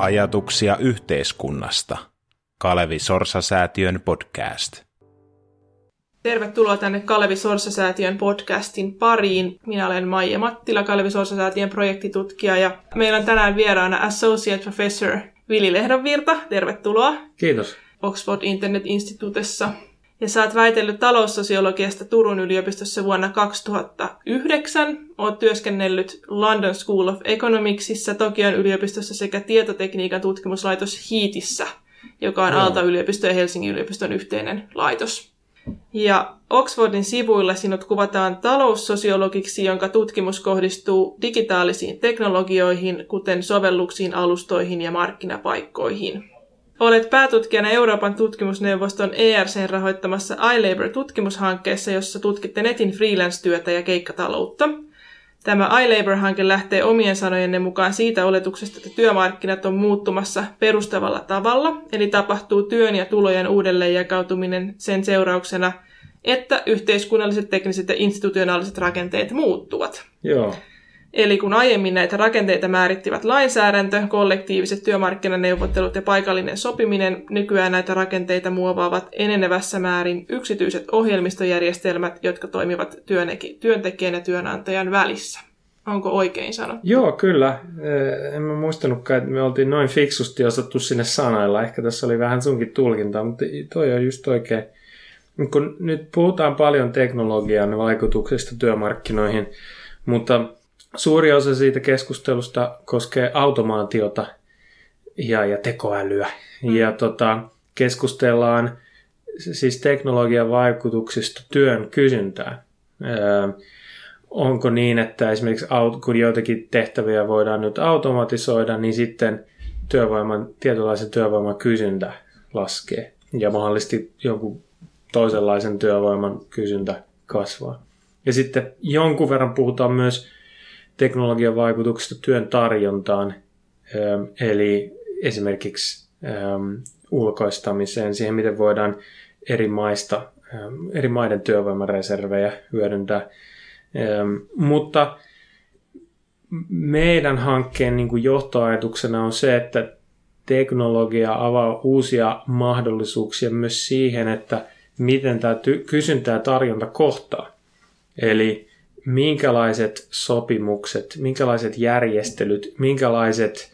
Ajatuksia yhteiskunnasta. Kalevi Sorsa-säätiön podcast. Tervetuloa tänne Kalevi Sorsa-säätiön podcastin pariin. Minä olen Maija Mattila, Kalevi Sorsa-säätiön projektitutkija ja meillä on tänään vieraana Associate Professor Vili Lehdonvirta. Tervetuloa. Kiitos. Oxford Internet Institutessa. Ja sä oot väitellyt taloussosiologiasta Turun yliopistossa vuonna 2009. Oot työskennellyt London School of Economicsissa, Tokion yliopistossa sekä tietotekniikan tutkimuslaitos HEATissä, joka on Aalto-yliopisto ja Helsingin yliopiston yhteinen laitos. Ja Oxfordin sivuilla sinut kuvataan taloussosiologiksi, jonka tutkimus kohdistuu digitaalisiin teknologioihin, kuten sovelluksiin, alustoihin ja markkinapaikkoihin. Olet päätutkijana Euroopan tutkimusneuvoston ERCn rahoittamassa iLabor-tutkimushankkeessa, jossa tutkitte netin freelance-työtä ja keikkataloutta. Tämä iLabor-hanke lähtee omien sanojenne mukaan siitä oletuksesta, että työmarkkinat on muuttumassa perustavalla tavalla, eli tapahtuu työn ja tulojen uudelleenjakautuminen sen seurauksena, että yhteiskunnalliset, tekniset ja institutionaaliset rakenteet muuttuvat. Joo. Eli kun aiemmin näitä rakenteita määrittivät lainsäädäntö, kollektiiviset työmarkkinaneuvottelut ja paikallinen sopiminen, nykyään näitä rakenteita muovaavat enenevässä määrin yksityiset ohjelmistojärjestelmät, jotka toimivat työntekijän ja työnantajan välissä. Onko oikein sanottu? Joo, kyllä. En mä muistanutkaan, että me oltiin noin fiksusti osattu sinne sanailla. Ehkä tässä oli vähän sunkin tulkinta, mutta toi on just oikein. Kun nyt puhutaan paljon teknologian vaikutuksista työmarkkinoihin, mutta Suuri osa siitä keskustelusta koskee automaatiota ja, ja tekoälyä. Mm. Ja tota, keskustellaan siis teknologian vaikutuksista työn kysyntään. Öö, onko niin, että esimerkiksi kun joitakin tehtäviä voidaan nyt automatisoida, niin sitten työvoiman, tietynlaisen työvoiman kysyntä laskee ja mahdollisesti jonkun toisenlaisen työvoiman kysyntä kasvaa. Ja sitten jonkun verran puhutaan myös teknologian vaikutuksesta työn tarjontaan, ähm, eli esimerkiksi ähm, ulkoistamiseen, siihen miten voidaan eri maista, ähm, eri maiden työvoimareservejä hyödyntää. Mutta meidän hankkeen niin johtoajatuksena on se, että teknologia avaa uusia mahdollisuuksia myös siihen, että miten tämä kysyntä ja tarjonta kohtaa. Eli minkälaiset sopimukset, minkälaiset järjestelyt, minkälaiset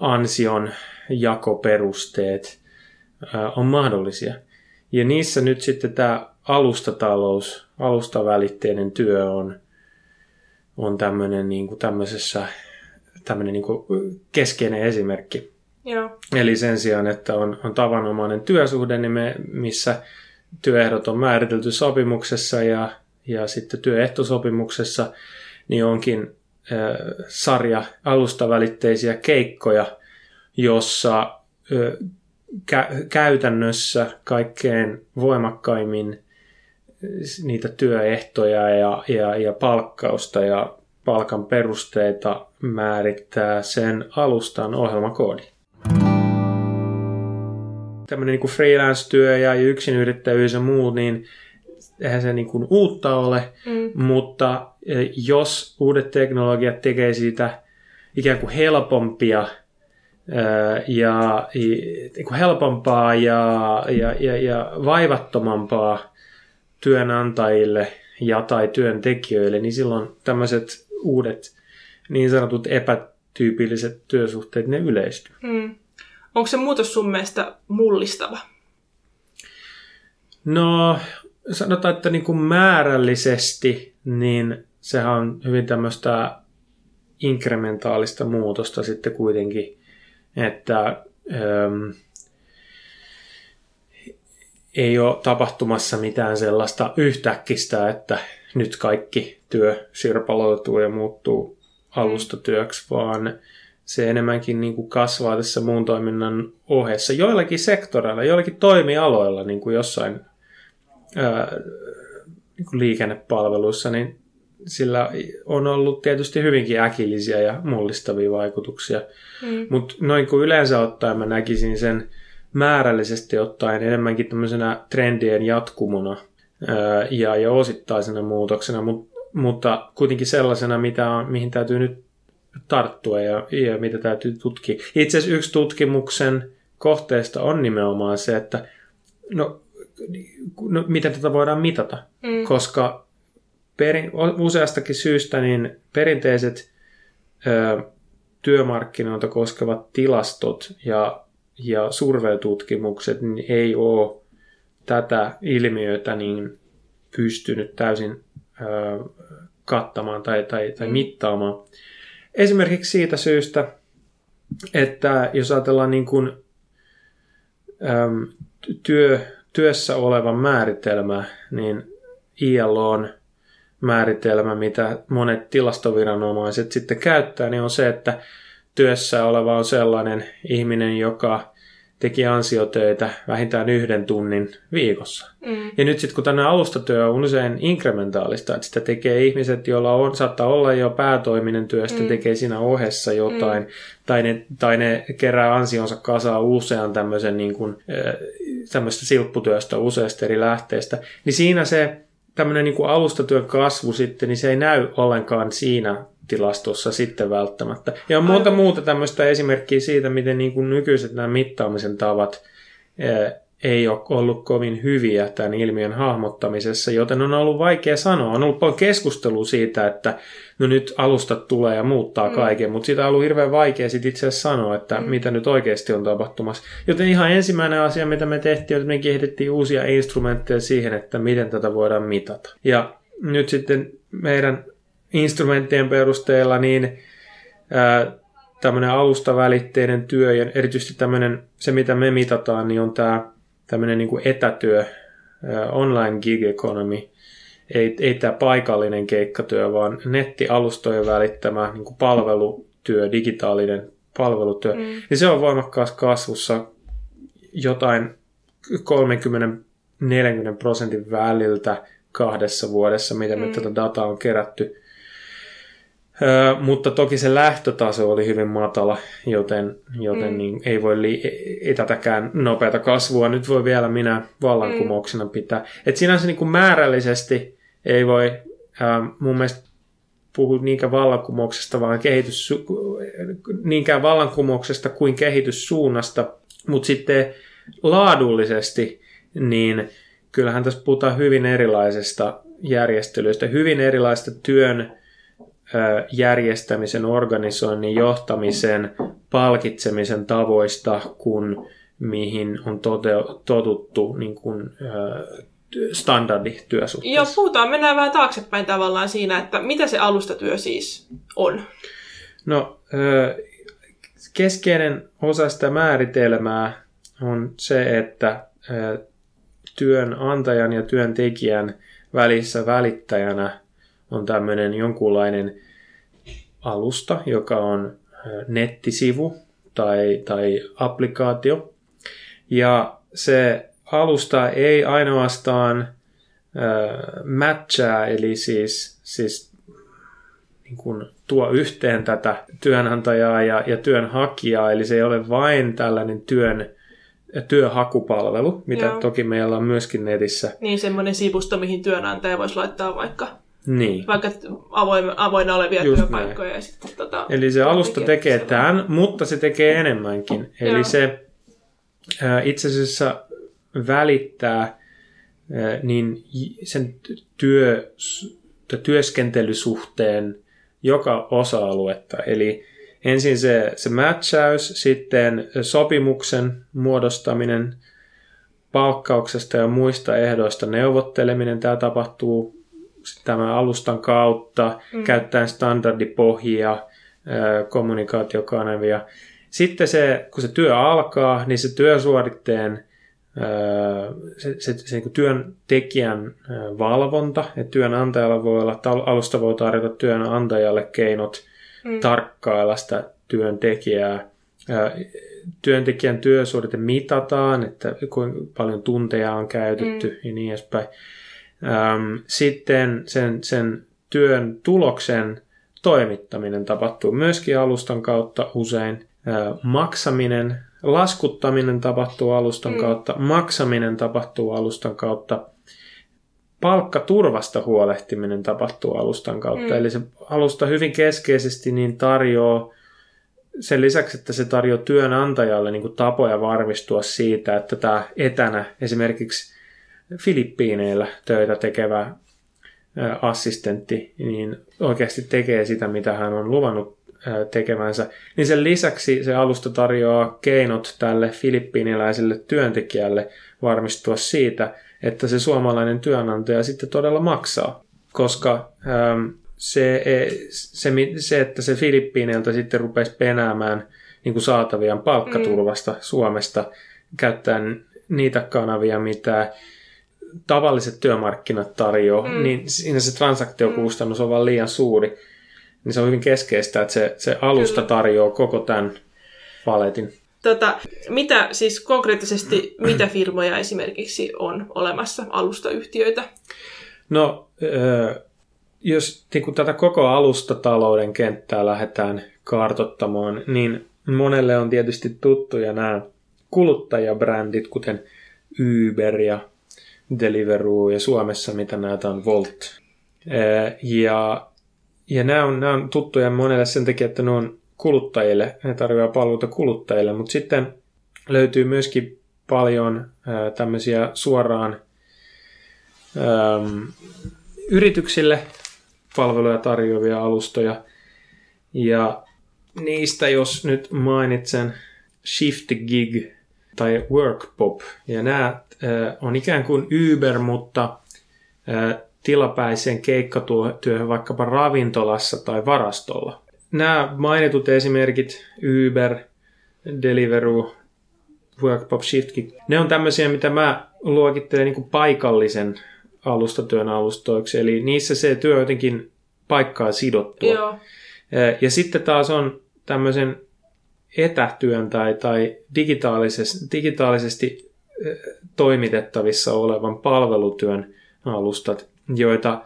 ansion jakoperusteet on mahdollisia. Ja niissä nyt sitten tämä alustatalous, alustavälitteinen työ on, on tämmöinen niin kuin tämmöisessä tämmöinen niin kuin keskeinen esimerkki. Joo. Eli sen sijaan, että on, on tavanomainen työsuhde, niin me, missä työehdot on määritelty sopimuksessa ja ja sitten työehtosopimuksessa niin onkin sarja alustavälitteisiä keikkoja, jossa kä- käytännössä kaikkein voimakkaimmin niitä työehtoja ja, ja, ja palkkausta ja palkan perusteita määrittää sen alustan ohjelmakoodi. Tämmöinen niin freelance-työ ja yksinyrittäjyys ja muu, niin eihän se niin kuin uutta ole, mm. mutta e, jos uudet teknologiat tekee siitä ikään kuin helpompia e, ja niin kuin helpompaa ja, ja, ja, ja vaivattomampaa työnantajille ja tai työntekijöille, niin silloin tämmöiset uudet niin sanotut epätyypilliset työsuhteet, ne yleistyy. Mm. Onko se muutos sun mielestä mullistava? No, sanotaan, että niin kuin määrällisesti, niin sehän on hyvin tämmöistä inkrementaalista muutosta sitten kuitenkin, että ähm, ei ole tapahtumassa mitään sellaista yhtäkkistä, että nyt kaikki työ sirpaloituu ja muuttuu alustatyöksi, vaan se enemmänkin niin kuin kasvaa tässä muun toiminnan ohessa. Joillakin sektoreilla, joillakin toimialoilla, niin kuin jossain ää, niin kuin liikennepalveluissa, niin sillä on ollut tietysti hyvinkin äkillisiä ja mullistavia vaikutuksia. Mm. Mutta noin kuin yleensä ottaen mä näkisin sen määrällisesti ottaen enemmänkin tämmöisenä trendien jatkumona ja, ja osittaisena muutoksena, mut, mutta kuitenkin sellaisena, mitä on, mihin täytyy nyt tarttua ja, ja mitä täytyy tutkia. Itse asiassa yksi tutkimuksen kohteesta on nimenomaan se, että no, no miten tätä voidaan mitata, mm. koska perin, useastakin syystä niin perinteiset ö, työmarkkinoita koskevat tilastot ja, ja surveytutkimukset niin ei ole tätä ilmiötä niin pystynyt täysin ö, kattamaan tai, tai, tai mm. mittaamaan. Esimerkiksi siitä syystä, että jos ajatellaan niin kuin, äm, työ, työssä olevan määritelmä, niin ILO on määritelmä, mitä monet tilastoviranomaiset sitten käyttää, niin on se, että työssä oleva on sellainen ihminen, joka teki ansiotöitä vähintään yhden tunnin viikossa. Mm. Ja nyt sitten kun tänne alustatyö on usein inkrementaalista, että sitä tekee ihmiset, joilla on, saattaa olla jo päätoiminen työ, sitten mm. tekee siinä ohessa jotain, mm. tai, ne, tai ne kerää ansionsa kasaan usean tämmöisen niin kuin, tämmöistä silpputyöstä useasta eri lähteestä, niin siinä se tämmöinen niin kuin alustatyön kasvu sitten, niin se ei näy ollenkaan siinä tilastossa sitten välttämättä. Ja on monta muuta tämmöistä esimerkkiä siitä, miten niin kuin nykyiset nämä mittaamisen tavat ei ole ollut kovin hyviä tämän ilmiön hahmottamisessa, joten on ollut vaikea sanoa. On ollut paljon keskustelua siitä, että no nyt alustat tulee ja muuttaa mm. kaiken, mutta siitä on ollut hirveän vaikea sit itse asiassa sanoa, että mm. mitä nyt oikeasti on tapahtumassa. Joten ihan ensimmäinen asia, mitä me tehtiin, on, että me kehitettiin uusia instrumentteja siihen, että miten tätä voidaan mitata. Ja nyt sitten meidän instrumenttien perusteella niin ää, tämmöinen alustavälitteinen työ ja erityisesti tämmöinen, se mitä me mitataan, niin on tämä tämmöinen niin etätyö, online gig economy, ei, ei tämä paikallinen keikkatyö, vaan nettialustojen välittämä niin kuin palvelutyö, digitaalinen palvelutyö, mm. niin se on voimakkaassa kasvussa jotain 30-40 prosentin väliltä kahdessa vuodessa, mitä mm. me tätä dataa on kerätty. Ö, mutta toki se lähtötaso oli hyvin matala, joten, joten mm. niin ei voi li- ei tätäkään nopeata kasvua nyt voi vielä minä vallankumouksena mm. pitää. Et sinänsä niin kuin määrällisesti ei voi äh, mun mielestä puhu niinkään vallankumouksesta, vaan kehitys, niinkään vallankumouksesta kuin kehityssuunnasta, mutta sitten laadullisesti, niin kyllähän tässä puhutaan hyvin erilaisesta järjestelyistä, hyvin erilaista työn järjestämisen, organisoinnin, johtamisen, palkitsemisen tavoista, kun mihin on tote- totuttu niin kuin, standardityösuhteessa. Joo, puhutaan, mennään vähän taaksepäin tavallaan siinä, että mitä se alustatyö siis on. No, keskeinen osa sitä määritelmää on se, että työnantajan ja työntekijän välissä välittäjänä on tämmöinen jonkunlainen alusta, joka on nettisivu tai, tai applikaatio. Ja se alusta ei ainoastaan äh, matchaa, eli siis, siis niin kuin tuo yhteen tätä työnantajaa ja, ja työnhakijaa, eli se ei ole vain tällainen työn työhakupalvelu, mitä Joo. toki meillä on myöskin netissä. Niin, semmoinen sivusto, mihin työnantaja voisi laittaa vaikka niin. Vaikka avoin, avoinna olevia Just työpaikkoja. Ja sitten, tota, Eli se alusta tekee tämän, mutta se tekee enemmänkin. Eli Joo. se ää, itse asiassa välittää ää, niin sen työ, työskentelysuhteen joka osa-aluetta. Eli ensin se, se matchaus, sitten sopimuksen muodostaminen, palkkauksesta ja muista ehdoista neuvotteleminen. Tämä tapahtuu tämän alustan kautta, mm. käyttäen standardipohjia, kommunikaatiokanavia. Sitten se, kun se työ alkaa, niin se työsuoritteen se, se, se niin työntekijän valvonta, että työnantajalla voi olla, alusta voi tarjota työnantajalle keinot mm. tarkkailla sitä työntekijää. Työntekijän työsuorite mitataan, että kuinka paljon tunteja on käytetty mm. ja niin edespäin. Sitten sen, sen työn tuloksen toimittaminen tapahtuu myöskin alustan kautta usein. Maksaminen, laskuttaminen tapahtuu alustan mm. kautta, maksaminen tapahtuu alustan kautta. palkkaturvasta huolehtiminen tapahtuu alustan kautta. Mm. Eli se alusta hyvin keskeisesti niin tarjoaa sen lisäksi, että se tarjoaa työnantajalle niin kuin tapoja varmistua siitä, että tämä etänä esimerkiksi Filippiineillä töitä tekevä assistentti niin oikeasti tekee sitä, mitä hän on luvannut tekevänsä. Niin sen lisäksi se alusta tarjoaa keinot tälle filippiiniläiselle työntekijälle varmistua siitä, että se suomalainen työnantaja sitten todella maksaa. Koska äm, se, se, se, että se Filippiineiltä sitten rupesi penäämään niin kuin saataviaan palkkaturvasta mm. Suomesta käyttäen niitä kanavia, mitä tavalliset työmarkkinat tarjoaa, mm. niin siinä se transaktiokustannus on vaan liian suuri. Niin se on hyvin keskeistä, että se, se alusta Kyllä. tarjoaa koko tämän paletin. Tota, mitä siis konkreettisesti, mitä firmoja esimerkiksi on olemassa, alustayhtiöitä? No, jos niin kun tätä koko alustatalouden kenttää lähdetään kartottamaan, niin monelle on tietysti tuttuja nämä kuluttajabrändit, kuten Uber ja Deliveroo ja Suomessa, mitä näitä on Volt. Ja, ja nämä, on, nämä on tuttuja monelle sen takia, että ne on kuluttajille, ne tarjoaa palveluita kuluttajille, mutta sitten löytyy myöskin paljon tämmöisiä suoraan äm, yrityksille palveluja tarjoavia alustoja. Ja niistä, jos nyt mainitsen Shift Gig tai Workpop, ja nämä äh, on ikään kuin Uber, mutta äh, tilapäiseen keikkatyöhön vaikkapa ravintolassa tai varastolla. Nämä mainitut esimerkit, Uber, Deliveroo, Workpop, Shiftgig, ne on tämmöisiä, mitä mä luokittelen niin kuin paikallisen alustatyön alustoiksi, eli niissä se työ jotenkin paikkaa sidottua. Joo. Ja sitten taas on tämmöisen etätyön tai, tai digitaalisesti, digitaalisesti toimitettavissa olevan palvelutyön alustat, joita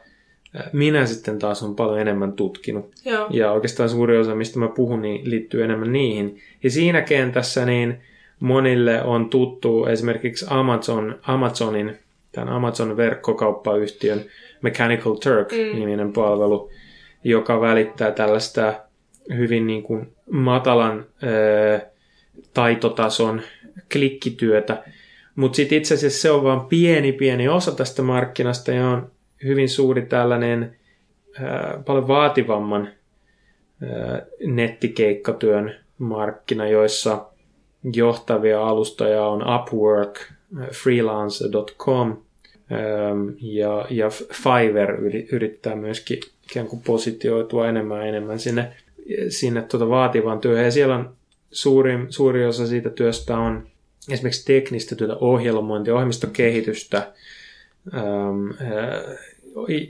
minä sitten taas on paljon enemmän tutkinut. Joo. Ja oikeastaan suuri osa, mistä mä puhun, niin liittyy enemmän niihin. Ja siinä kentässä niin monille on tuttu esimerkiksi Amazon, Amazonin, tämän Amazon verkkokauppayhtiön Mechanical Turk-niminen mm. palvelu, joka välittää tällaista hyvin niin kuin matalan ää, taitotason klikkityötä. Mutta sitten itse asiassa se on vain pieni pieni osa tästä markkinasta ja on hyvin suuri tällainen ää, paljon vaativamman ää, nettikeikkatyön markkina, joissa johtavia alustoja on Upwork, freelancer.com ja, ja Fiverr yrittää myöskin ikään kuin positioitua enemmän ja enemmän sinne, sinne tuota vaativan työhön. Ja siellä on suuri, suuri osa siitä työstä on esimerkiksi teknistä työtä, ohjelmointia, ohjelmistokehitystä,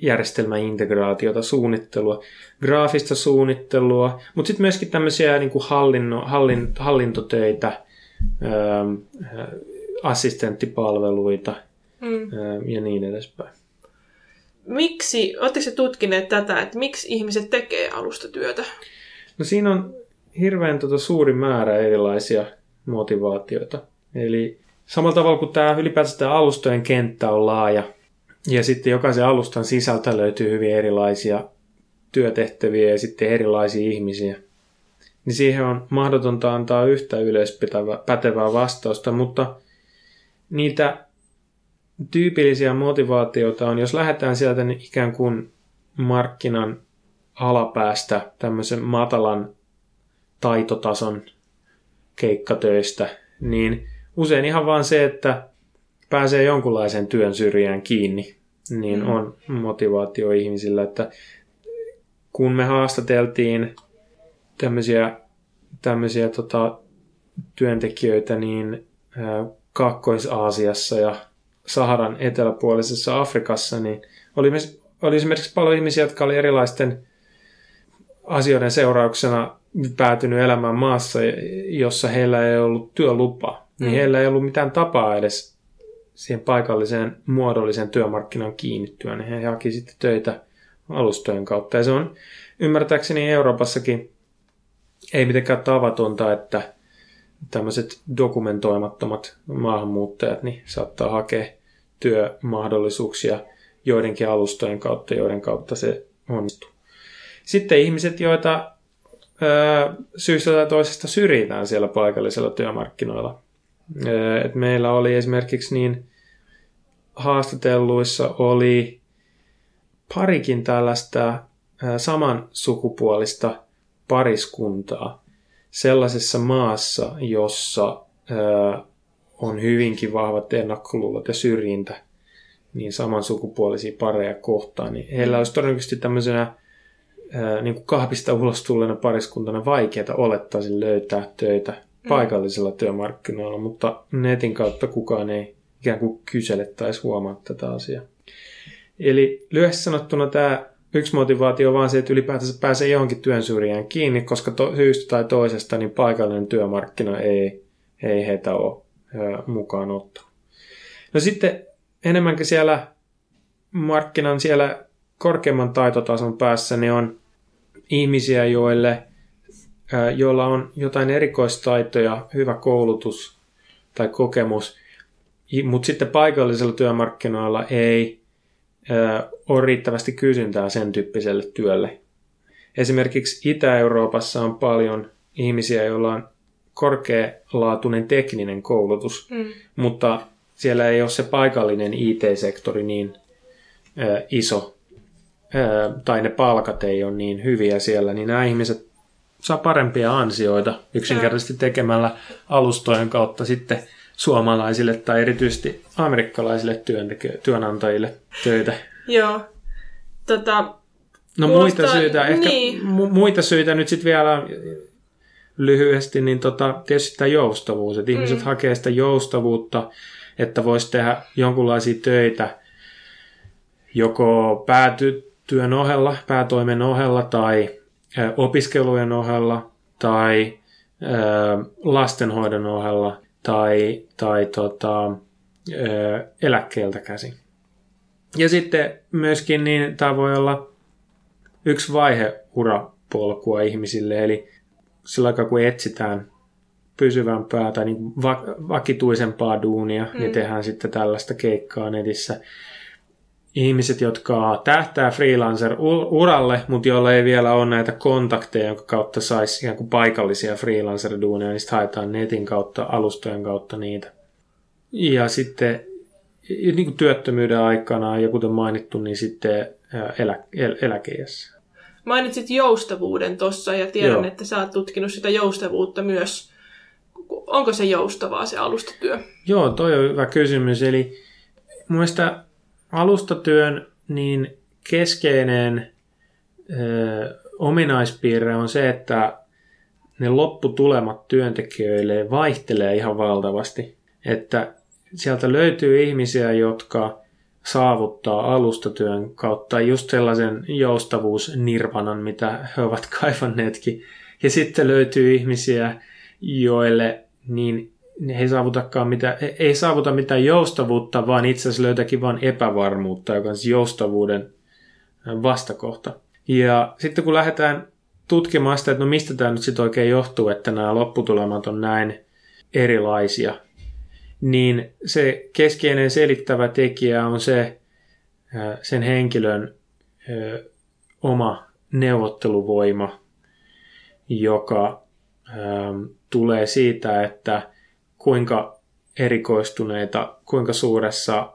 järjestelmäintegraatiota, suunnittelua, graafista suunnittelua, mutta sitten myöskin tämmöisiä niin kuin hallinno, hallin, hallintotöitä, assistenttipalveluita mm. ja niin edespäin miksi, oletteko se tutkineet tätä, että miksi ihmiset tekee alustatyötä? No siinä on hirveän tota suuri määrä erilaisia motivaatioita. Eli samalla tavalla kuin tämä ylipäätään tämä alustojen kenttä on laaja, ja sitten jokaisen alustan sisältä löytyy hyvin erilaisia työtehtäviä ja sitten erilaisia ihmisiä, niin siihen on mahdotonta antaa yhtä yleispätevää vastausta, mutta niitä tyypillisiä motivaatioita on, jos lähdetään sieltä niin ikään kuin markkinan alapäästä tämmöisen matalan taitotason keikkatöistä, niin usein ihan vaan se, että pääsee jonkunlaisen työn syrjään kiinni, niin mm. on motivaatio ihmisillä, että kun me haastateltiin tämmöisiä, tämmöisiä tota, työntekijöitä, niin Kaakkois-Aasiassa ja Saharan eteläpuolisessa Afrikassa, niin oli, oli esimerkiksi paljon ihmisiä, jotka oli erilaisten asioiden seurauksena päätynyt elämään maassa, jossa heillä ei ollut työlupa. Niin mm. heillä ei ollut mitään tapaa edes siihen paikalliseen muodollisen työmarkkinan kiinnittyä, niin he haki sitten töitä alustojen kautta. Ja se on ymmärtääkseni Euroopassakin ei mitenkään tavatonta, että tämmöiset dokumentoimattomat maahanmuuttajat niin saattaa hakea työmahdollisuuksia joidenkin alustojen kautta, joiden kautta se onnistuu. Sitten ihmiset, joita ö, syystä tai toisesta syrjitään siellä paikallisella työmarkkinoilla. Ö, et meillä oli esimerkiksi niin haastatelluissa oli parikin tällaista saman sukupuolista pariskuntaa sellaisessa maassa, jossa on hyvinkin vahvat ennakkoluulot ja syrjintä niin samansukupuolisia pareja kohtaan, niin heillä olisi todennäköisesti tämmöisenä niin kuin kahvista ulos tulleena pariskuntana vaikeaa olettaisin löytää töitä mm. paikallisilla työmarkkinoilla, mutta netin kautta kukaan ei ikään kuin kysele tai huomaa tätä asiaa. Eli lyhyesti sanottuna tämä yksi motivaatio on vaan se, että ylipäätänsä pääsee johonkin työn syrjään kiinni, koska to, syystä tai toisesta niin paikallinen työmarkkina ei, ei heitä ole mukaan ottaa. No sitten enemmänkin siellä markkinan siellä korkeamman taitotason päässä niin on ihmisiä, joille, joilla on jotain erikoistaitoja, hyvä koulutus tai kokemus, mutta sitten paikallisilla työmarkkinoilla ei ole riittävästi kysyntää sen tyyppiselle työlle. Esimerkiksi Itä-Euroopassa on paljon ihmisiä, joilla on korkealaatuinen tekninen koulutus, mm. mutta siellä ei ole se paikallinen IT-sektori niin ö, iso, tai ne palkat ei ole niin hyviä siellä, niin nämä ihmiset saa parempia ansioita yksinkertaisesti tekemällä alustojen kautta sitten suomalaisille tai erityisesti amerikkalaisille työntekö- työnantajille töitä. Joo. Tota, no muita syitä, ehkä niin. mu- muita syitä nyt sitten vielä lyhyesti, niin tota, tietysti tämä joustavuus, että mm. ihmiset hakee sitä joustavuutta, että voisi tehdä jonkunlaisia töitä joko päätyön ohella, päätoimen ohella tai opiskelujen ohella tai lastenhoidon ohella tai, tai tota, eläkkeeltä käsin. Ja sitten myöskin niin tämä voi olla yksi vaihe urapolkua ihmisille, eli sillä aikaa kun etsitään pysyvämpää tai niin vakituisempaa duunia, niin mm. niin tehdään sitten tällaista keikkaa netissä. Ihmiset, jotka tähtää freelancer-uralle, mutta joilla ei vielä ole näitä kontakteja, jonka kautta saisi ihan kuin paikallisia freelancer-duunia, niin sitten haetaan netin kautta, alustojen kautta niitä. Ja sitten niin kuin työttömyyden aikana, ja kuten mainittu, niin sitten elä, el, eläkeiässä. Mainitsit joustavuuden tuossa ja tiedän, Joo. että sä oot tutkinut sitä joustavuutta myös. Onko se joustavaa se alustatyö? Joo, toi on hyvä kysymys. Eli muista alustatyön niin keskeinen ö, ominaispiirre on se, että ne lopputulemat työntekijöille vaihtelee ihan valtavasti. Että sieltä löytyy ihmisiä, jotka saavuttaa alustatyön kautta just sellaisen joustavuusnirvanan, mitä he ovat kaivanneetkin. Ja sitten löytyy ihmisiä, joille niin he ei saavutakaan mitä, ei saavuta mitään joustavuutta, vaan itse asiassa löytäkin vain epävarmuutta, joka on siis joustavuuden vastakohta. Ja sitten kun lähdetään tutkimaan sitä, että no mistä tämä nyt sitten oikein johtuu, että nämä lopputulemat on näin erilaisia, niin se keskeinen selittävä tekijä on se sen henkilön oma neuvotteluvoima, joka tulee siitä, että kuinka erikoistuneita, kuinka suuressa,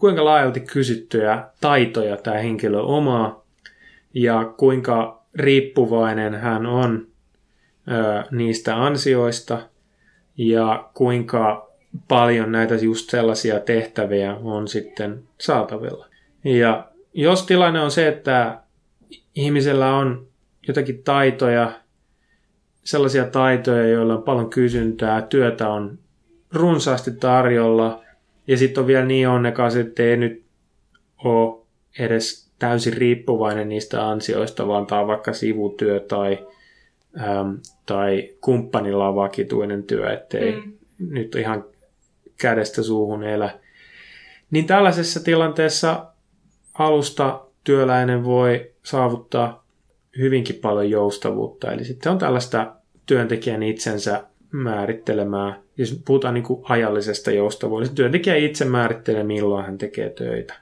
kuinka laajalti kysyttyjä taitoja tämä henkilö omaa ja kuinka riippuvainen hän on niistä ansioista ja kuinka paljon näitä just sellaisia tehtäviä on sitten saatavilla. Ja jos tilanne on se, että ihmisellä on jotakin taitoja, sellaisia taitoja, joilla on paljon kysyntää, työtä on runsaasti tarjolla, ja sitten on vielä niin onnekas, että ei nyt ole edes täysin riippuvainen niistä ansioista, vaan tämä on vaikka sivutyö tai äm, tai kumppanilla on vakituinen työ, ettei mm. nyt ihan kädestä suuhun elä. Niin tällaisessa tilanteessa alusta työläinen voi saavuttaa hyvinkin paljon joustavuutta. Eli sitten on tällaista työntekijän itsensä määrittelemää jos puhutaan niin kuin ajallisesta joustavuudesta, työntekijä itse määrittelee, milloin hän tekee töitä.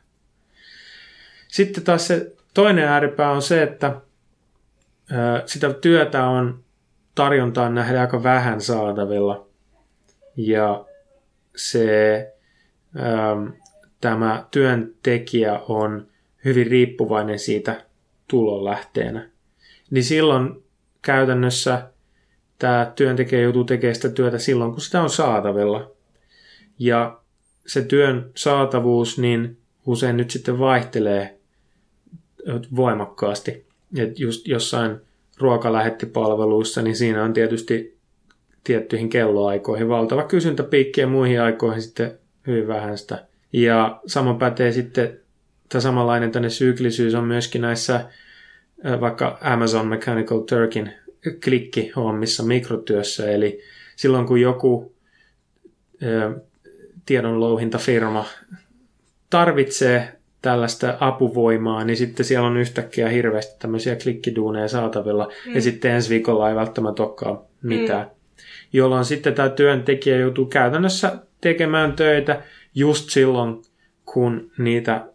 Sitten taas se toinen ääripää on se, että sitä työtä on tarjontaan nähdä aika vähän saatavilla. Ja se, tämä työntekijä on hyvin riippuvainen siitä tulonlähteenä. Niin silloin käytännössä tämä työntekijä joutuu tekemään sitä työtä silloin, kun sitä on saatavilla. Ja se työn saatavuus niin usein nyt sitten vaihtelee voimakkaasti. Et just jossain ruokalähettipalveluissa, niin siinä on tietysti tiettyihin kelloaikoihin valtava kysyntäpiikki ja muihin aikoihin sitten hyvin vähän sitä. Ja sama pätee sitten, tämä samanlainen tänne syklisyys on myöskin näissä vaikka Amazon Mechanical Turkin klikkihommissa mikrotyössä, eli silloin kun joku tiedonlouhintafirma tarvitsee tällaista apuvoimaa, niin sitten siellä on yhtäkkiä hirveästi tämmöisiä klikkiduuneja saatavilla, mm. ja sitten ensi viikolla ei välttämättä olekaan mitään. Mm. Jolloin sitten tämä työntekijä joutuu käytännössä tekemään töitä just silloin, kun niitä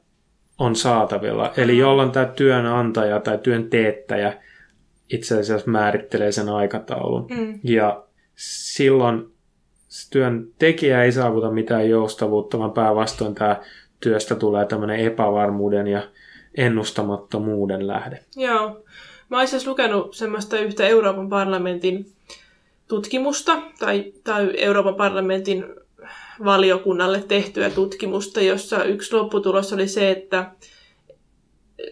on saatavilla. Eli jolloin tämä työnantaja tai työn teettäjä itse asiassa määrittelee sen aikataulun. Mm. Ja silloin työntekijä ei saavuta mitään joustavuutta, vaan päinvastoin tämä työstä tulee tämmöinen epävarmuuden ja ennustamattomuuden lähde. Joo. Mä olisin lukenut semmoista yhtä Euroopan parlamentin tutkimusta tai, tai Euroopan parlamentin valiokunnalle tehtyä tutkimusta, jossa yksi lopputulos oli se, että,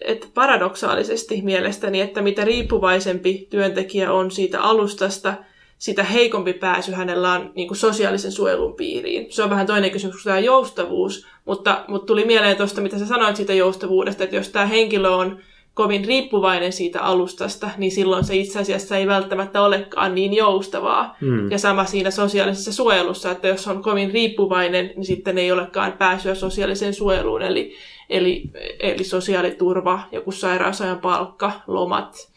että paradoksaalisesti mielestäni, että mitä riippuvaisempi työntekijä on siitä alustasta, sitä heikompi pääsy hänellä on niin kuin sosiaalisen suojelun piiriin. Se on vähän toinen kysymys kuin tämä joustavuus, mutta, mutta tuli mieleen tuosta, mitä sä sanoit siitä joustavuudesta, että jos tämä henkilö on kovin riippuvainen siitä alustasta, niin silloin se itse asiassa ei välttämättä olekaan niin joustavaa. Mm. Ja sama siinä sosiaalisessa suojelussa, että jos on kovin riippuvainen, niin sitten ei olekaan pääsyä sosiaaliseen suojeluun, eli, eli, eli sosiaaliturva, joku sairausajan palkka, lomat,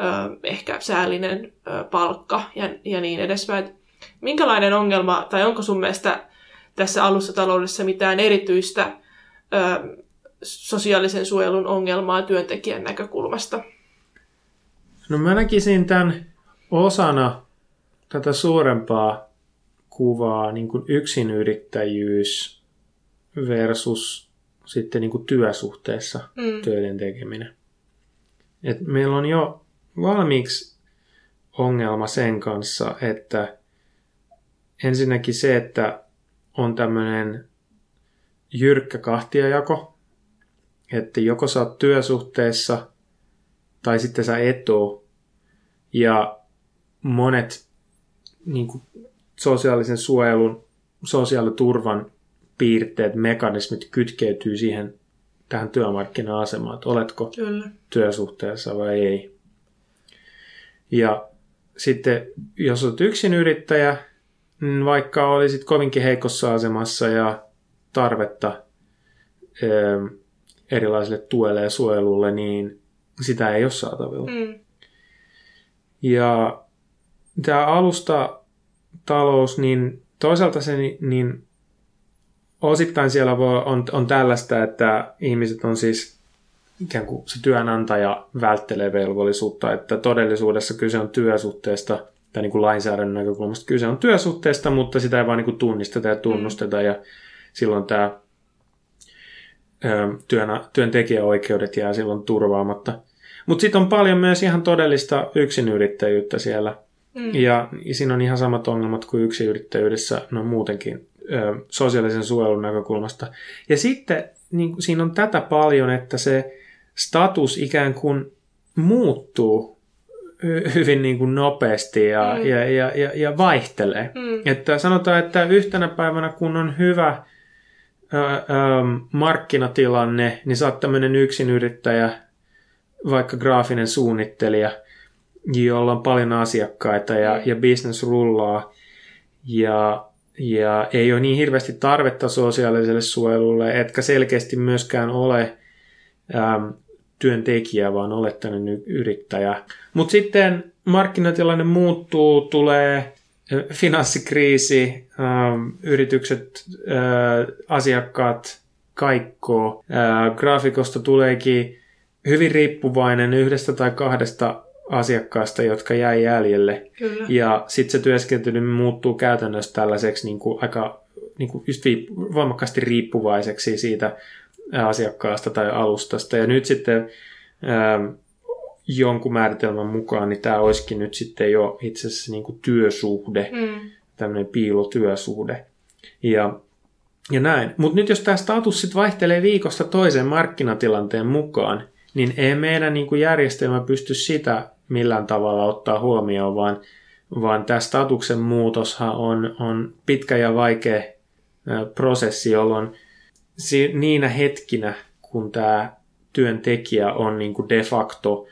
ö, ehkä säällinen ö, palkka ja, ja niin edespäin. Minkälainen ongelma, tai onko sun mielestä tässä alustataloudessa mitään erityistä ö, sosiaalisen suojelun ongelmaa työntekijän näkökulmasta? No mä näkisin tämän osana tätä suurempaa kuvaa niin kuin yksinyrittäjyys versus sitten niin kuin työsuhteessa mm. töiden tekeminen. Et meillä on jo valmiiksi ongelma sen kanssa, että ensinnäkin se, että on tämmöinen jyrkkä kahtiajako, että joko sä oot työsuhteessa tai sitten sä et oo. Ja monet niin kuin, sosiaalisen suojelun, sosiaaliturvan piirteet, mekanismit kytkeytyy siihen tähän työmarkkina-asemaan, että oletko Kyllä. työsuhteessa vai ei. Ja sitten jos olet yksin yrittäjä, niin vaikka olisit kovinkin heikossa asemassa ja tarvetta erilaisille tuelle ja suojelulle, niin sitä ei ole saatavilla. Mm. Ja tämä alusta talous, niin toisaalta se niin osittain siellä voi, on, on tällaista, että ihmiset on siis ikään kuin se työnantaja välttelee velvollisuutta, että todellisuudessa kyse on työsuhteesta tai niin kuin lainsäädännön näkökulmasta kyse on työsuhteesta, mutta sitä ei vaan niin kuin tunnisteta ja tunnusteta mm. ja silloin tämä työn, työntekijäoikeudet jää silloin turvaamatta. Mutta sitten on paljon myös ihan todellista yksinyrittäjyyttä siellä. Mm. Ja siinä on ihan samat ongelmat kuin yksinyrittäjyydessä no muutenkin ö, sosiaalisen suojelun näkökulmasta. Ja sitten niin, siinä on tätä paljon, että se status ikään kuin muuttuu hyvin niin kuin nopeasti ja, mm. ja, ja, ja, ja vaihtelee. Mm. Että sanotaan, että yhtenä päivänä kun on hyvä markkinatilanne, niin sä oot tämmöinen yksinyrittäjä, vaikka graafinen suunnittelija, jolla on paljon asiakkaita ja, mm. ja business rullaa ja, ja ei ole niin hirveästi tarvetta sosiaaliselle suojelulle, etkä selkeästi myöskään ole äm, työntekijä, vaan olet tämmöinen yrittäjä. Mutta sitten markkinatilanne muuttuu, tulee finanssikriisi, ähm, yritykset, äh, asiakkaat kaikkoo. Äh, graafikosta tuleekin hyvin riippuvainen yhdestä tai kahdesta asiakkaasta, jotka jäi jäljelle. Kyllä. Ja sitten se työskentely muuttuu käytännössä tällaiseksi niin kuin aika niin kuin just voimakkaasti riippuvaiseksi siitä asiakkaasta tai alustasta. Ja nyt sitten ähm, jonkun määritelmän mukaan, niin tämä olisikin nyt sitten jo itse asiassa niin kuin työsuhde, Mm. tämmöinen piilotyösuhde. Ja, ja näin. Mutta nyt jos tämä status sitten vaihtelee viikosta toiseen markkinatilanteen mukaan, niin ei meidän niin kuin järjestelmä pysty sitä millään tavalla ottaa huomioon, vaan, vaan tämä statuksen muutoshan on, on pitkä ja vaikea prosessi, jolloin si- niinä hetkinä, kun tämä työntekijä on niin kuin de facto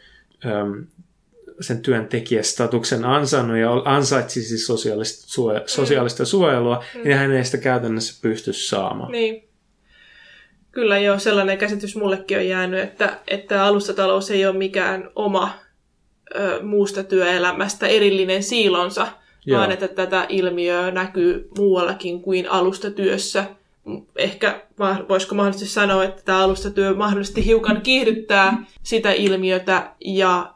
sen työntekijästatuksen ansainnut ja ansaitsisi sosiaalista, suoja- sosiaalista suojelua, mm. niin hän ei sitä käytännössä pysty saamaan. Niin. Kyllä joo, sellainen käsitys mullekin on jäänyt, että, että alustatalous ei ole mikään oma ö, muusta työelämästä erillinen siilonsa, Joo. vaan että tätä ilmiöä näkyy muuallakin kuin alustatyössä. Ehkä voisiko mahdollisesti sanoa, että tämä alustatyö mahdollisesti hiukan kiihdyttää sitä ilmiötä ja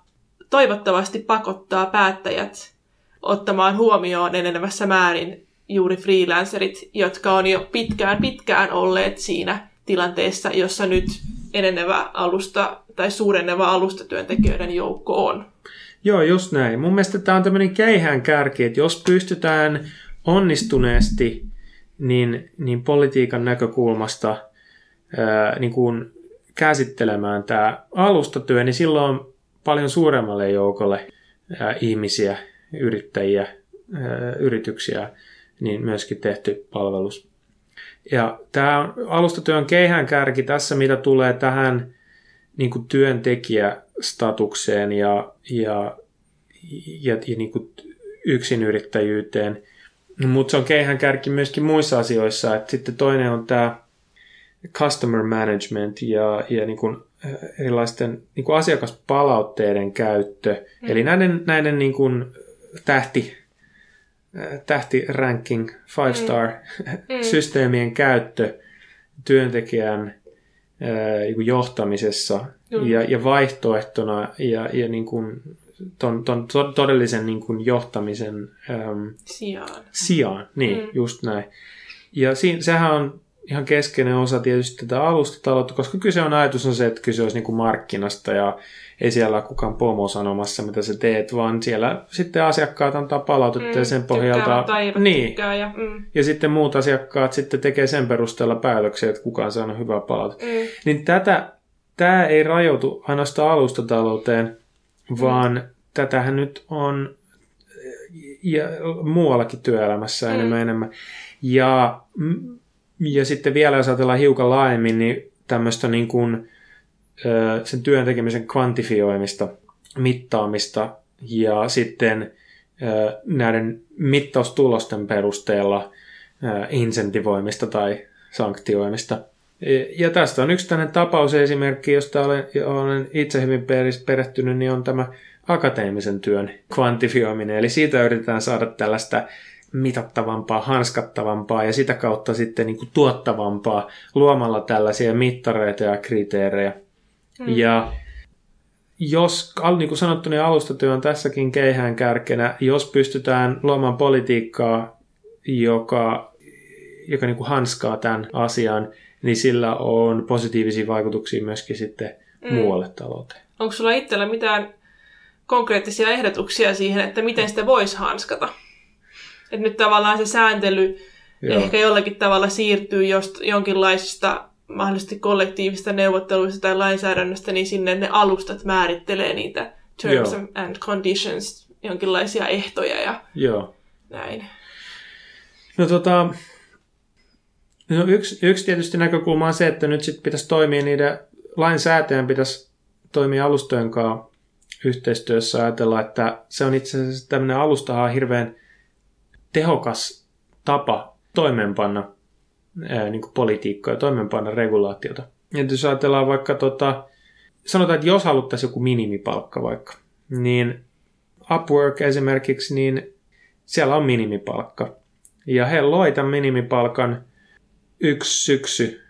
toivottavasti pakottaa päättäjät ottamaan huomioon enenevässä määrin juuri freelancerit, jotka on jo pitkään pitkään olleet siinä tilanteessa, jossa nyt enenevä alusta tai suureneva alustatyöntekijöiden joukko on. Joo, just näin. Mun mielestä tämä on tämmöinen keihään kärki, että jos pystytään onnistuneesti niin, niin politiikan näkökulmasta ää, niin kuin käsittelemään tämä alustatyö, niin silloin on paljon suuremmalle joukolle ää, ihmisiä, yrittäjiä, ää, yrityksiä, niin myöskin tehty palvelus. Ja tämä alustatyö on keihään kärki tässä, mitä tulee tähän niin kuin työntekijästatukseen ja, ja, ja, ja niin kuin yksinyrittäjyyteen. Mutta se on keihään kärki myöskin muissa asioissa. Et sitten toinen on tämä customer management ja, ja niin kuin erilaisten niin kuin asiakaspalautteiden käyttö. Mm. Eli näiden, näiden niin kuin tähti, tähtiranking, five star mm. systeemien käyttö työntekijän niin johtamisessa mm. ja, ja vaihtoehtona ja, ja niin kuin ton, ton todellisen niin kuin johtamisen äm, sijaan. sijaan. Niin, mm. just näin. Ja siinä, sehän on ihan keskeinen osa tietysti tätä alustataloutta, koska kyse on ajatus on se, että kyse olisi niin kuin markkinasta ja ei siellä ole kukaan pomo sanomassa, mitä sä teet, vaan siellä sitten asiakkaat antaa palautetta mm, ja sen pohjalta... niin. Ja, mm. ja sitten muut asiakkaat sitten tekee sen perusteella päätöksiä, että kukaan saa hyvää palautetta. Mm. Niin tätä, tämä ei rajoitu ainoastaan alustatalouteen, vaan mm. tätähän nyt on ja muuallakin työelämässä mm. enemmän enemmän. Ja, ja sitten vielä jos ajatellaan hiukan laajemmin, niin tämmöistä niin kuin, sen työn tekemisen kvantifioimista, mittaamista ja sitten näiden mittaustulosten perusteella insentivoimista tai sanktioimista. Ja tästä on yksi tämmöinen tapausesimerkki, josta olen, olen itse hyvin perehtynyt, niin on tämä akateemisen työn kvantifioiminen. Eli siitä yritetään saada tällaista mitattavampaa, hanskattavampaa ja sitä kautta sitten niin kuin tuottavampaa luomalla tällaisia mittareita ja kriteerejä. Mm. Ja jos, niin kuin sanottu, niin alustatyö on tässäkin keihään kärkenä, jos pystytään luomaan politiikkaa, joka, joka niin kuin hanskaa tämän asian, niin sillä on positiivisia vaikutuksia myöskin sitten mm. muualle talouteen. Onko sulla itsellä mitään konkreettisia ehdotuksia siihen, että miten sitä voisi hanskata? Et nyt tavallaan se sääntely Joo. ehkä jollakin tavalla siirtyy jost, jonkinlaisista mahdollisesti kollektiivista neuvotteluista tai lainsäädännöstä, niin sinne ne alustat määrittelee niitä terms Joo. and conditions, jonkinlaisia ehtoja ja Joo. näin. No tota, no yksi, yksi tietysti näkökulma on se, että nyt sitten pitäisi toimia niiden lainsäätäjän pitäisi toimia alustojen kanssa yhteistyössä ajatella, että se on itse asiassa tämmöinen alustahan hirveän tehokas tapa toimeenpanna ää, niin politiikkaa ja toimeenpanna regulaatiota. Ja jos ajatellaan vaikka, tota, sanotaan, että jos haluttaisiin joku minimipalkka vaikka, niin Upwork esimerkiksi, niin siellä on minimipalkka. Ja he loi tämän minimipalkan yksi syksy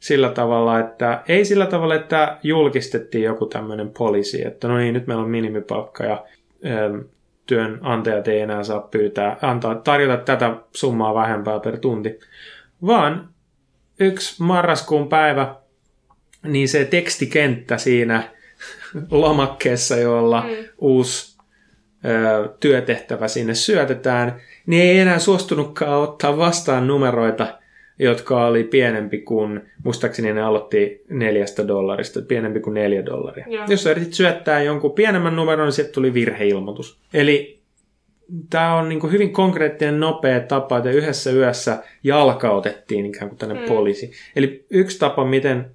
sillä tavalla, että ei sillä tavalla, että julkistettiin joku tämmöinen poliisi, että no niin, nyt meillä on minimipalkka ja ö, työnantajat ei enää saa pyytää, antaa, tarjota tätä summaa vähempää per tunti, vaan yksi marraskuun päivä, niin se tekstikenttä siinä lomakkeessa, jolla mm. uusi ö, työtehtävä sinne syötetään, niin ei enää suostunutkaan ottaa vastaan numeroita, jotka oli pienempi kuin, muistaakseni ne aloitti neljästä dollarista, pienempi kuin neljä dollaria. Joo. Jos yritit syöttää jonkun pienemmän numeron, niin sieltä tuli virheilmoitus. Eli tämä on niin hyvin konkreettinen, nopea tapa, että yhdessä yössä jalkautettiin ikään kuin tänne mm. poliisi. Eli yksi tapa, miten,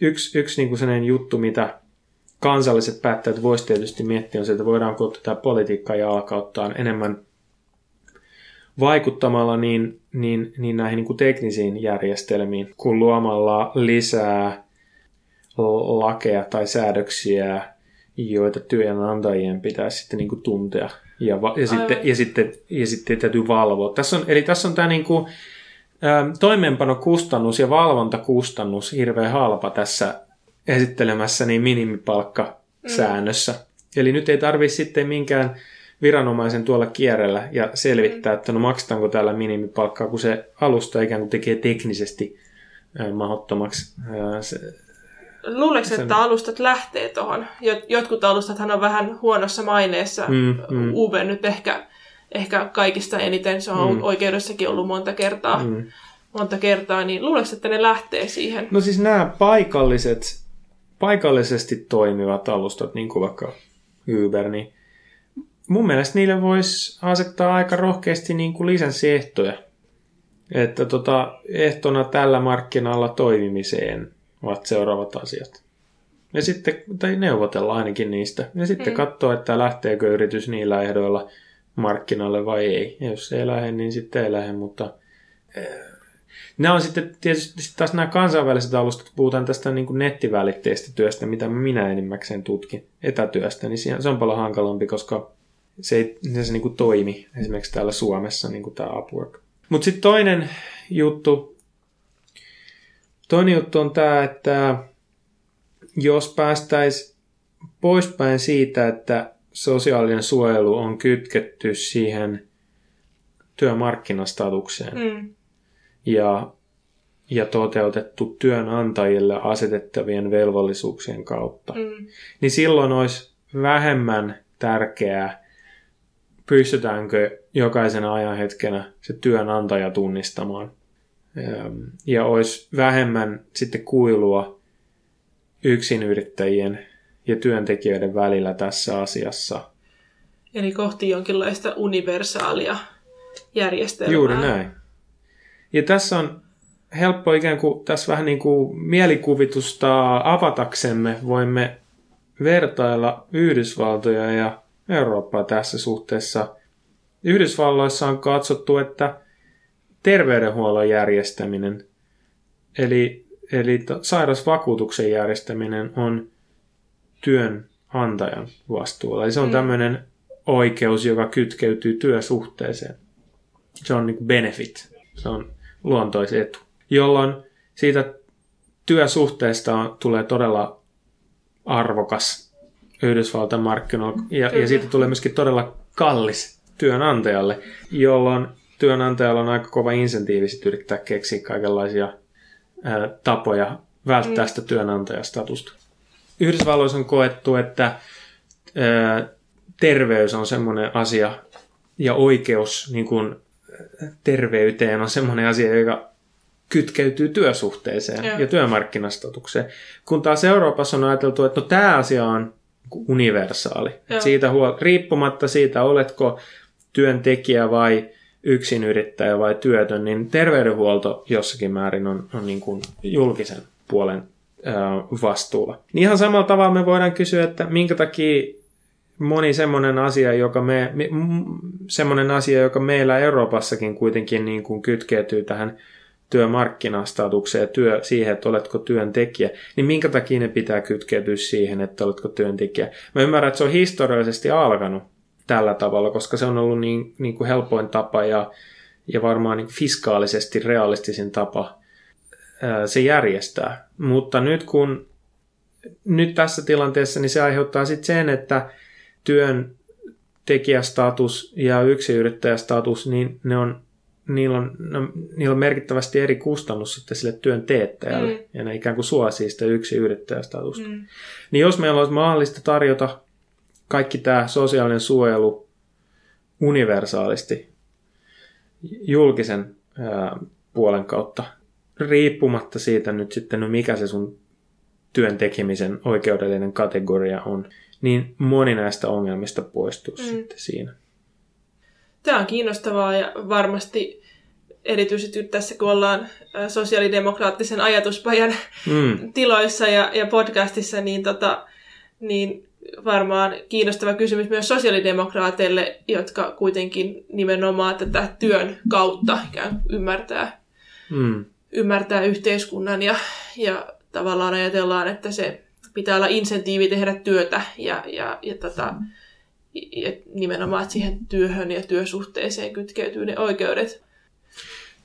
yksi, yksi niin kuin sellainen juttu, mitä kansalliset päättäjät voisivat tietysti miettiä, on se, että voidaanko tätä politiikkaa jalkauttaa enemmän vaikuttamalla niin, niin, niin näihin niin kuin teknisiin järjestelmiin, kun luomalla lisää lakeja tai säädöksiä, joita työnantajien pitäisi sitten niin kuin tuntea ja, va- ja, sitten, ja, sitten, ja sitten täytyy valvoa. Tässä on, eli tässä on tämä niin kuin, ä, toimeenpanokustannus ja valvontakustannus hirveän halpa tässä esittelemässä niin minimipalkkasäännössä. Mm. Eli nyt ei tarvitse sitten minkään viranomaisen tuolla kierrellä ja selvittää, mm. että no maksetaanko täällä minimipalkkaa, kun se alusta ikään kuin tekee teknisesti mahdottomaksi. Se, Luuleeko, sen... että alustat lähtee tuohon? Jotkut alustathan on vähän huonossa maineessa. Mm, mm. Uber nyt ehkä, ehkä kaikista eniten, se on mm. oikeudessakin ollut monta kertaa. Mm. Monta kertaa, niin luuleeko, että ne lähtee siihen? No siis nämä paikalliset, paikallisesti toimivat alustat, niin kuin vaikka Uber, niin mun mielestä niille voisi asettaa aika rohkeasti niin kuin lisenssiehtoja. Että tota, ehtona tällä markkinalla toimimiseen ovat seuraavat asiat. Ja sitten, tai neuvotella ainakin niistä. Ja sitten mm. katsoa, että lähteekö yritys niillä ehdoilla markkinalle vai ei. Ja jos ei lähde, niin sitten ei lähde, mutta eh, Nämä on sitten tietysti taas nämä kansainväliset alustat, puhutaan tästä niin kuin nettivälitteistä työstä, mitä minä enimmäkseen tutkin, etätyöstä, niin se on paljon hankalampi, koska se ei se, se niin kuin toimi esimerkiksi täällä Suomessa, niin kuin tämä Upwork. Mutta sitten toinen juttu, toinen juttu on tämä, että jos päästäisiin poispäin siitä, että sosiaalinen suojelu on kytketty siihen työmarkkinastatukseen mm. ja, ja toteutettu työnantajille asetettavien velvollisuuksien kautta, mm. niin silloin olisi vähemmän tärkeää pystytäänkö jokaisena ajanhetkenä se työnantaja tunnistamaan. Ja olisi vähemmän sitten kuilua yksinyrittäjien ja työntekijöiden välillä tässä asiassa. Eli kohti jonkinlaista universaalia järjestelmää. Juuri näin. Ja tässä on helppo ikään kuin, tässä vähän niin kuin mielikuvitusta avataksemme voimme vertailla Yhdysvaltoja ja Eurooppaa tässä suhteessa. Yhdysvalloissa on katsottu, että terveydenhuollon järjestäminen, eli, eli sairausvakuutuksen järjestäminen on työnantajan vastuulla. Eli se on mm. tämmöinen oikeus, joka kytkeytyy työsuhteeseen. Se on niin benefit, se on luontoisetu, jolloin siitä työsuhteesta on, tulee todella arvokas Yhdysvaltain markkinoilla. Ja, ja siitä tulee myöskin todella kallis työnantajalle, jolloin työnantajalla on aika kova insentiivi yrittää keksiä kaikenlaisia ää, tapoja välttää mm. sitä työnantajastatusta. Yhdysvalloissa on koettu, että ää, terveys on semmoinen asia ja oikeus niin kuin, terveyteen on semmoinen asia, joka kytkeytyy työsuhteeseen Joo. ja työmarkkinastatukseen. Kun taas Euroopassa on ajateltu, että no tämä asia on universaali. Siitä huol- riippumatta siitä, oletko työntekijä vai yksinyrittäjä vai työtön, niin terveydenhuolto jossakin määrin on, on niin kuin julkisen puolen vastuulla. Niin ihan samalla tavalla me voidaan kysyä, että minkä takia moni semmoinen asia, joka me, semmoinen asia, joka meillä Euroopassakin kuitenkin niin kuin kytkeytyy tähän työmarkkinastatukseen työ, siihen, että oletko työntekijä, niin minkä takia ne pitää kytkeytyä siihen, että oletko työntekijä? Mä ymmärrän, että se on historiallisesti alkanut tällä tavalla, koska se on ollut niin, niin kuin helpoin tapa ja, ja varmaan niin fiskaalisesti realistisin tapa ää, se järjestää. Mutta nyt kun nyt tässä tilanteessa, niin se aiheuttaa sitten sen, että työn tekijästatus ja yksiyrittäjästatus, niin ne on, niillä, on, no, niillä on merkittävästi eri kustannus sitten sille työn teettäjälle, mm. ja ne ikään kuin suosii sitä yksiyrittäjästatusta. Mm. Niin jos meillä olisi mahdollista tarjota kaikki tämä sosiaalinen suojelu universaalisti julkisen ää, puolen kautta, riippumatta siitä nyt sitten, no mikä se sun työn tekemisen oikeudellinen kategoria on, niin moni näistä ongelmista poistuu mm. sitten siinä. Tämä on kiinnostavaa ja varmasti erityisesti tässä, kun ollaan sosiaalidemokraattisen ajatuspajan mm. tiloissa ja, ja podcastissa, niin, tota, niin varmaan kiinnostava kysymys myös sosiaalidemokraateille, jotka kuitenkin nimenomaan tätä työn kautta ikään ymmärtää, mm. ymmärtää yhteiskunnan ja, ja tavallaan ajatellaan, että se pitää olla insentiivi tehdä työtä ja, ja, ja, tota, ja nimenomaan, että siihen työhön ja työsuhteeseen kytkeytyy ne oikeudet.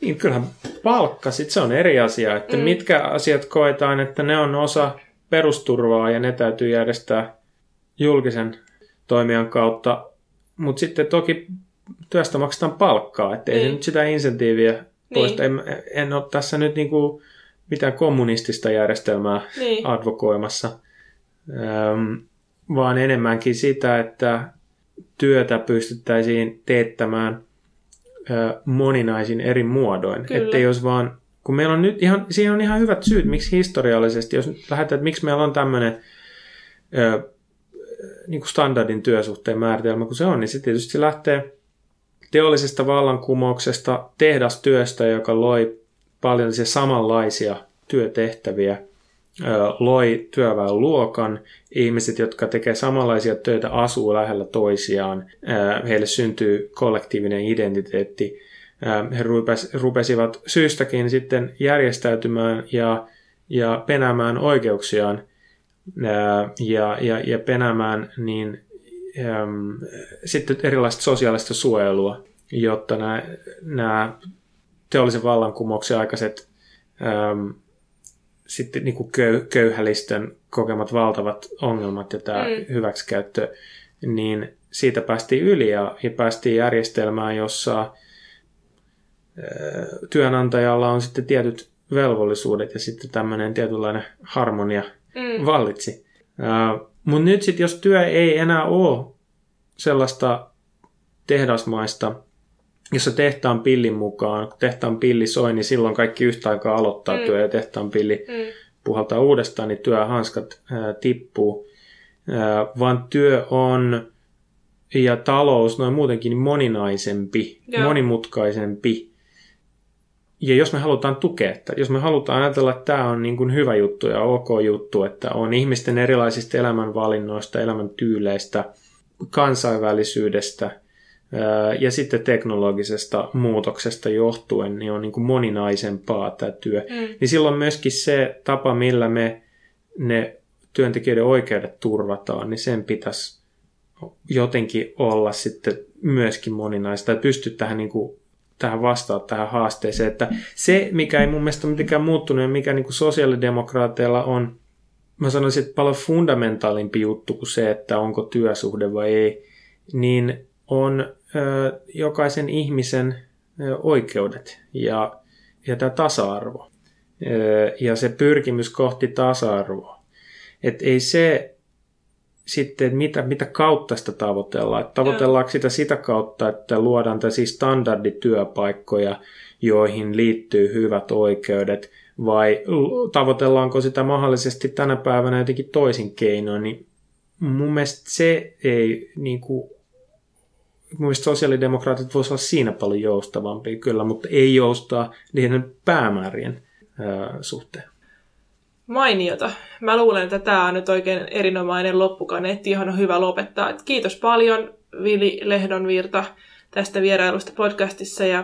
Niin kyllähän palkka, sit se on eri asia, että mm. mitkä asiat koetaan, että ne on osa perusturvaa ja ne täytyy järjestää julkisen toimijan kautta, mutta sitten toki työstä maksetaan palkkaa, ettei niin. se nyt sitä insentiiviä poista. Niin. En, en ole tässä nyt niinku mitään kommunistista järjestelmää niin. advokoimassa, ähm, vaan enemmänkin sitä, että työtä pystyttäisiin teettämään moninaisin eri muodoin. Että jos vaan, kun meillä on nyt ihan, siinä on ihan hyvät syyt, miksi historiallisesti, jos lähdetään, että miksi meillä on tämmöinen niin kuin standardin työsuhteen määritelmä, kun se on, niin se tietysti lähtee teollisesta vallankumouksesta, tehdastyöstä, joka loi paljon samanlaisia työtehtäviä, loi työväen luokan, ihmiset, jotka tekevät samanlaisia töitä, asuu lähellä toisiaan, heille syntyy kollektiivinen identiteetti, he rupesivat syystäkin sitten järjestäytymään ja, ja penäämään oikeuksiaan. Ja, ja, ja penäämään niin, äm, sitten erilaista sosiaalista suojelua, jotta nämä, nämä teollisen vallankumouksen aikaiset äm, sitten niin kuin köy, köyhälisten kokemat valtavat ongelmat ja tämä mm. hyväksikäyttö, niin siitä päästiin yli ja, ja päästiin järjestelmään, jossa ää, työnantajalla on sitten tietyt velvollisuudet ja sitten tämmöinen tietynlainen harmonia mm. vallitsi. Mutta nyt sitten, jos työ ei enää ole sellaista tehdasmaista jossa tehtaan pillin mukaan, kun tehtaan pilli soi, niin silloin kaikki yhtä aikaa aloittaa mm. työ ja tehtaan pilli mm. puhaltaa uudestaan, niin työhanskat ää, tippuu. Ää, vaan työ on ja talous noin muutenkin moninaisempi, Joo. monimutkaisempi. Ja jos me halutaan tukea, että jos me halutaan ajatella, että tämä on niin kuin hyvä juttu ja ok juttu, että on ihmisten erilaisista elämänvalinnoista, elämäntyyleistä, kansainvälisyydestä – ja sitten teknologisesta muutoksesta johtuen niin on niin kuin moninaisempaa tämä työ. Mm. Niin silloin myöskin se tapa, millä me ne työntekijöiden oikeudet turvataan, niin sen pitäisi jotenkin olla sitten myöskin moninaista tai pystyä tähän, niin kuin, tähän vastaamaan tähän haasteeseen. Että se, mikä ei mun mielestä ole mitenkään muuttunut ja mikä niin kuin sosiaalidemokraateilla on, mä sanoisin, että paljon fundamentaalimpi juttu kuin se, että onko työsuhde vai ei, niin on ö, jokaisen ihmisen ö, oikeudet ja, ja tämä tasa-arvo ö, ja se pyrkimys kohti tasa-arvoa. Että ei se sitten, että mitä, mitä kautta sitä tavoitellaan. Että tavoitellaanko sitä sitä kautta, että luodaan tällaisia standardityöpaikkoja, joihin liittyy hyvät oikeudet, vai tavoitellaanko sitä mahdollisesti tänä päivänä jotenkin toisin keinoin, niin mun mielestä se ei niin kuin, mielestä sosiaalidemokraatit voisivat olla siinä paljon joustavampia kyllä, mutta ei joustaa niiden päämäärien ää, suhteen. Mainiota. Mä luulen, että tämä on nyt oikein erinomainen loppukaneetti, johon on hyvä lopettaa. Et kiitos paljon Vili Lehdonvirta tästä vierailusta podcastissa ja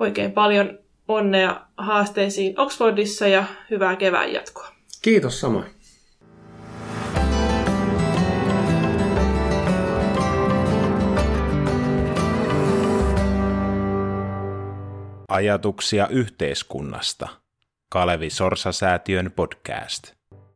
oikein paljon onnea haasteisiin Oxfordissa ja hyvää kevään jatkoa. Kiitos samoin. Ajatuksia yhteiskunnasta. Kalevi Sorsa-säätiön podcast.